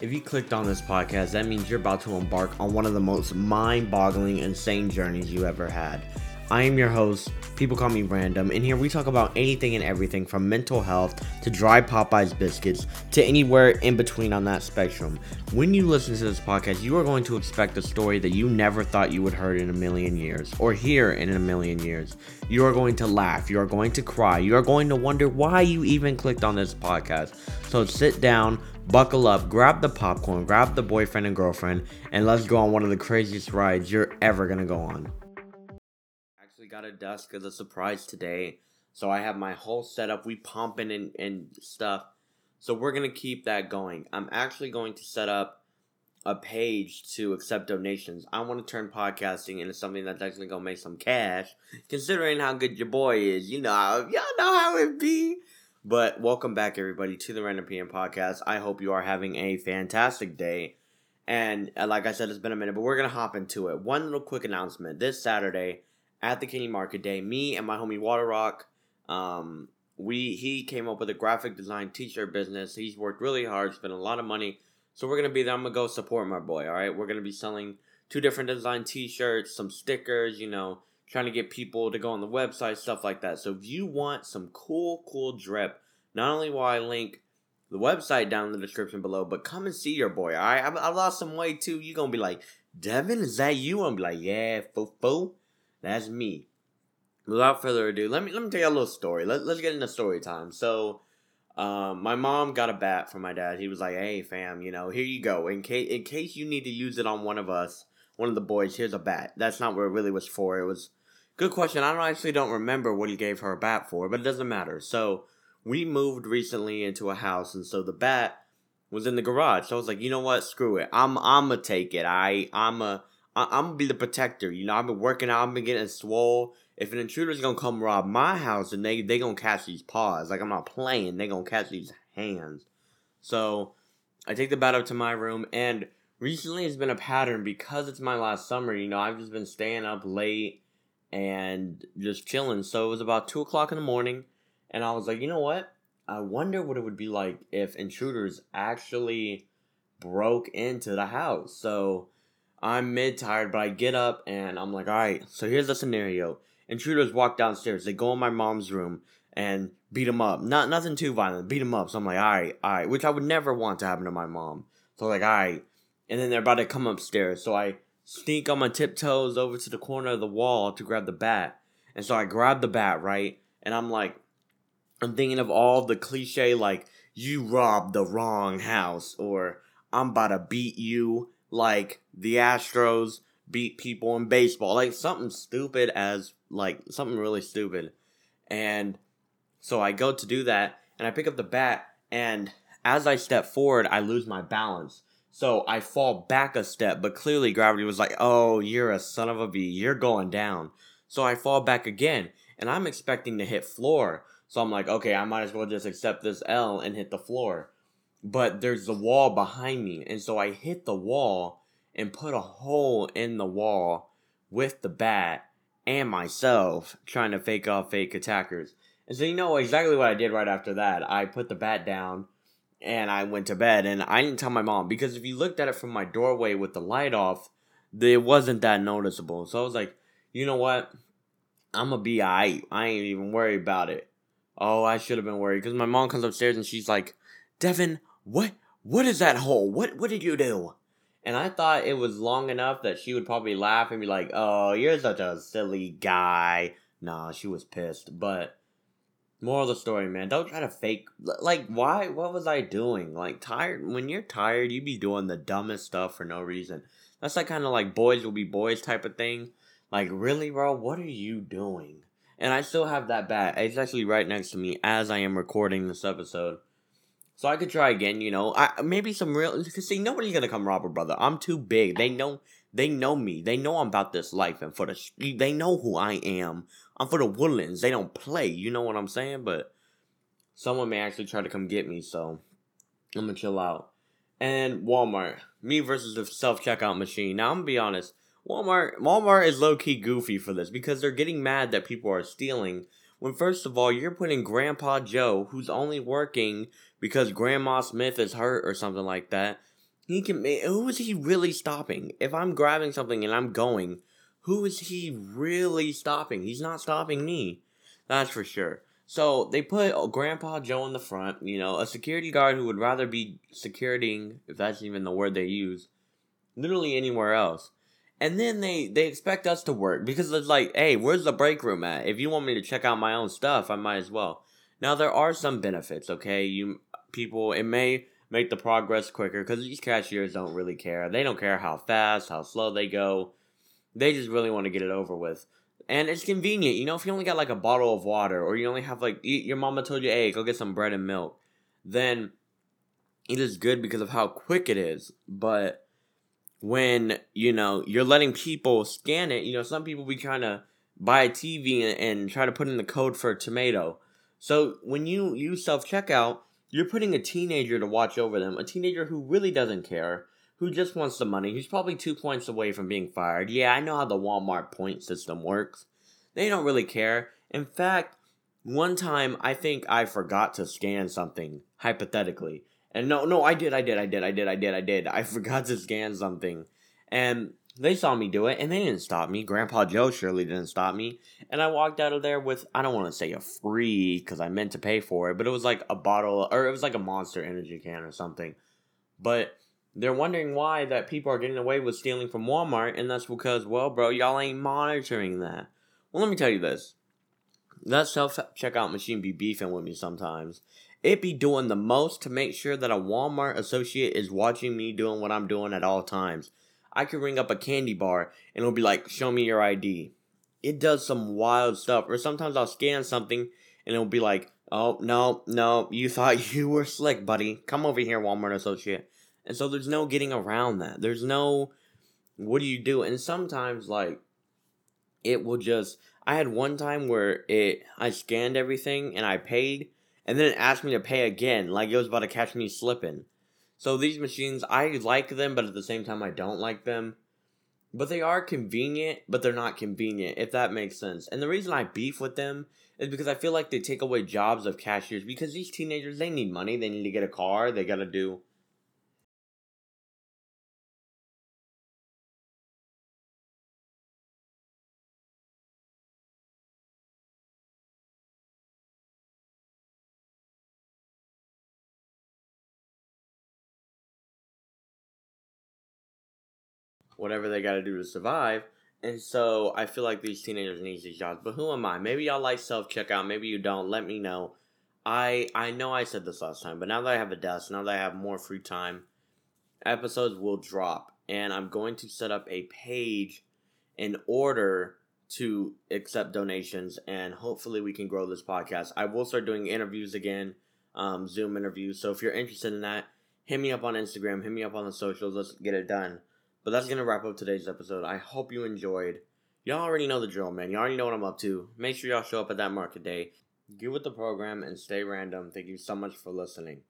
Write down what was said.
If you clicked on this podcast, that means you're about to embark on one of the most mind boggling, insane journeys you ever had. I am your host, people call me Random, and here we talk about anything and everything from mental health to dry Popeyes biscuits to anywhere in between on that spectrum. When you listen to this podcast, you are going to expect a story that you never thought you would heard in a million years or hear in a million years. You are going to laugh, you are going to cry, you are going to wonder why you even clicked on this podcast. So sit down, buckle up, grab the popcorn, grab the boyfriend and girlfriend, and let's go on one of the craziest rides you're ever gonna go on actually got a desk as a surprise today. So I have my whole setup. We pumping and, and stuff. So we're gonna keep that going. I'm actually going to set up a page to accept donations. I want to turn podcasting into something that's actually gonna make some cash, considering how good your boy is. You know, y'all know how it be. But welcome back, everybody, to the Random PM podcast. I hope you are having a fantastic day. And uh, like I said, it's been a minute, but we're gonna hop into it. One little quick announcement: this Saturday at the Kenny Market Day, me and my homie Water Rock, um, we he came up with a graphic design t-shirt business. He's worked really hard, spent a lot of money. So we're gonna be there. I'm gonna go support my boy. All right, we're gonna be selling two different design t-shirts, some stickers. You know, trying to get people to go on the website, stuff like that. So if you want some cool, cool drip, not only will I link the website down in the description below, but come and see your boy. All right, I, I lost some weight too. You gonna be like, Devin, is that you? I'm be like, yeah, foo foo. That's me. Without further ado, let me let me tell you a little story. Let, let's get into story time. So, um, my mom got a bat from my dad. He was like, "Hey, fam, you know, here you go. In case in case you need to use it on one of us, one of the boys, here's a bat." That's not what it really was for. It was good question. I don't actually don't remember what he gave her a bat for, but it doesn't matter. So we moved recently into a house, and so the bat was in the garage. So I was like, you know what? Screw it. I'm I'm gonna take it. I I'm a I, am gonna be the protector. You know, I've been working out, I've been getting swole. If an intruder's gonna come rob my house, and they they gonna catch these paws. Like I'm not playing, they gonna catch these hands. So I take the bat up to my room, and recently it's been a pattern because it's my last summer. You know, I've just been staying up late and just chilling. So it was about two o'clock in the morning, and I was like, you know what? I wonder what it would be like if intruders actually broke into the house. So I'm mid tired, but I get up and I'm like, all right, so here's the scenario. Intruders walk downstairs. They go in my mom's room and beat them up. Not nothing too violent. Beat them up. So I'm like, all right, all right, which I would never want to happen to my mom. So like, all right, and then they're about to come upstairs. So I sneak on my tiptoes over to the corner of the wall to grab the bat. And so I grab the bat, right? And I'm like, I'm thinking of all the cliche like, you robbed the wrong house, or I'm about to beat you like the Astros beat people in baseball, like something stupid as like something really stupid. And so I go to do that and I pick up the bat and as I step forward, I lose my balance. So I fall back a step, but clearly gravity was like, "Oh, you're a son of a bee. You're going down." So I fall back again, and I'm expecting to hit floor. So I'm like, "Okay, I might as well just accept this L and hit the floor." but there's the wall behind me. And so I hit the wall and put a hole in the wall with the bat and myself trying to fake off fake attackers. And so you know exactly what I did right after that. I put the bat down and I went to bed and I didn't tell my mom because if you looked at it from my doorway with the light off, it wasn't that noticeable. So I was like, you know what? I'm gonna be alright. I ain't even worried about it. Oh, I should have been worried because my mom comes upstairs and she's like, Devin, what what is that hole? What what did you do? And I thought it was long enough that she would probably laugh and be like, "Oh, you're such a silly guy." Nah, she was pissed. But moral of the story, man, don't try to fake. Like, why? What was I doing? Like, tired. When you're tired, you be doing the dumbest stuff for no reason. That's like kind of like boys will be boys type of thing. Like, really, bro? What are you doing? And I still have that bat. It's actually right next to me as I am recording this episode. So I could try again, you know. I maybe some real cause see nobody's gonna come rob a brother. I'm too big. They know they know me. They know I'm about this life and for the they know who I am. I'm for the woodlands. They don't play. You know what I'm saying? But someone may actually try to come get me, so I'm gonna chill out. And Walmart, me versus the self checkout machine. Now I'm gonna be honest. Walmart Walmart is low key goofy for this because they're getting mad that people are stealing. When first of all, you're putting Grandpa Joe, who's only working because Grandma Smith is hurt or something like that, He can. Who is he really stopping? If I'm grabbing something and I'm going, who is he really stopping? He's not stopping me. That's for sure. So they put Grandpa Joe in the front, you know, a security guard who would rather be securing, if that's even the word they use, literally anywhere else. And then they they expect us to work because it's like, hey, where's the break room at? If you want me to check out my own stuff, I might as well. Now there are some benefits, okay? You people, it may make the progress quicker because these cashiers don't really care. They don't care how fast, how slow they go. They just really want to get it over with and it's convenient. You know, if you only got like a bottle of water, or you only have like your mama told you, hey, go get some bread and milk, then it is good because of how quick it is. But when you know you're letting people scan it, you know, some people be trying to buy a TV and, and try to put in the code for a tomato. So when you use self checkout, you're putting a teenager to watch over them, a teenager who really doesn't care, who just wants the money, who's probably two points away from being fired. Yeah, I know how the Walmart point system works. They don't really care. In fact, one time I think I forgot to scan something, hypothetically. And no, no, I did, I did, I did, I did, I did, I did. I forgot to scan something. And they saw me do it and they didn't stop me. Grandpa Joe surely didn't stop me. And I walked out of there with, I don't want to say a free because I meant to pay for it, but it was like a bottle or it was like a monster energy can or something. But they're wondering why that people are getting away with stealing from Walmart, and that's because, well, bro, y'all ain't monitoring that. Well, let me tell you this. That self checkout machine be beefing with me sometimes. It be doing the most to make sure that a Walmart associate is watching me doing what I'm doing at all times. I could ring up a candy bar and it'll be like, show me your ID. It does some wild stuff. Or sometimes I'll scan something and it'll be like, oh, no, no, you thought you were slick, buddy. Come over here, Walmart associate. And so there's no getting around that. There's no what do you do? And sometimes like it will just I had one time where it I scanned everything and I paid and then it asked me to pay again like it was about to catch me slipping. So these machines I like them but at the same time I don't like them. But they are convenient, but they're not convenient, if that makes sense. And the reason I beef with them is because I feel like they take away jobs of cashiers because these teenagers they need money, they need to get a car, they gotta do whatever they got to do to survive. And so I feel like these teenagers need these jobs. But who am I? Maybe y'all like self checkout. Maybe you don't. Let me know. I I know I said this last time, but now that I have a desk, now that I have more free time, episodes will drop, and I'm going to set up a page in order to accept donations, and hopefully we can grow this podcast. I will start doing interviews again, um, Zoom interviews. So if you're interested in that, hit me up on Instagram, hit me up on the socials. Let's get it done. But that's gonna wrap up today's episode. I hope you enjoyed. Y'all already know the drill, man. Y'all already know what I'm up to. Make sure y'all show up at that market day. Get with the program and stay random. Thank you so much for listening.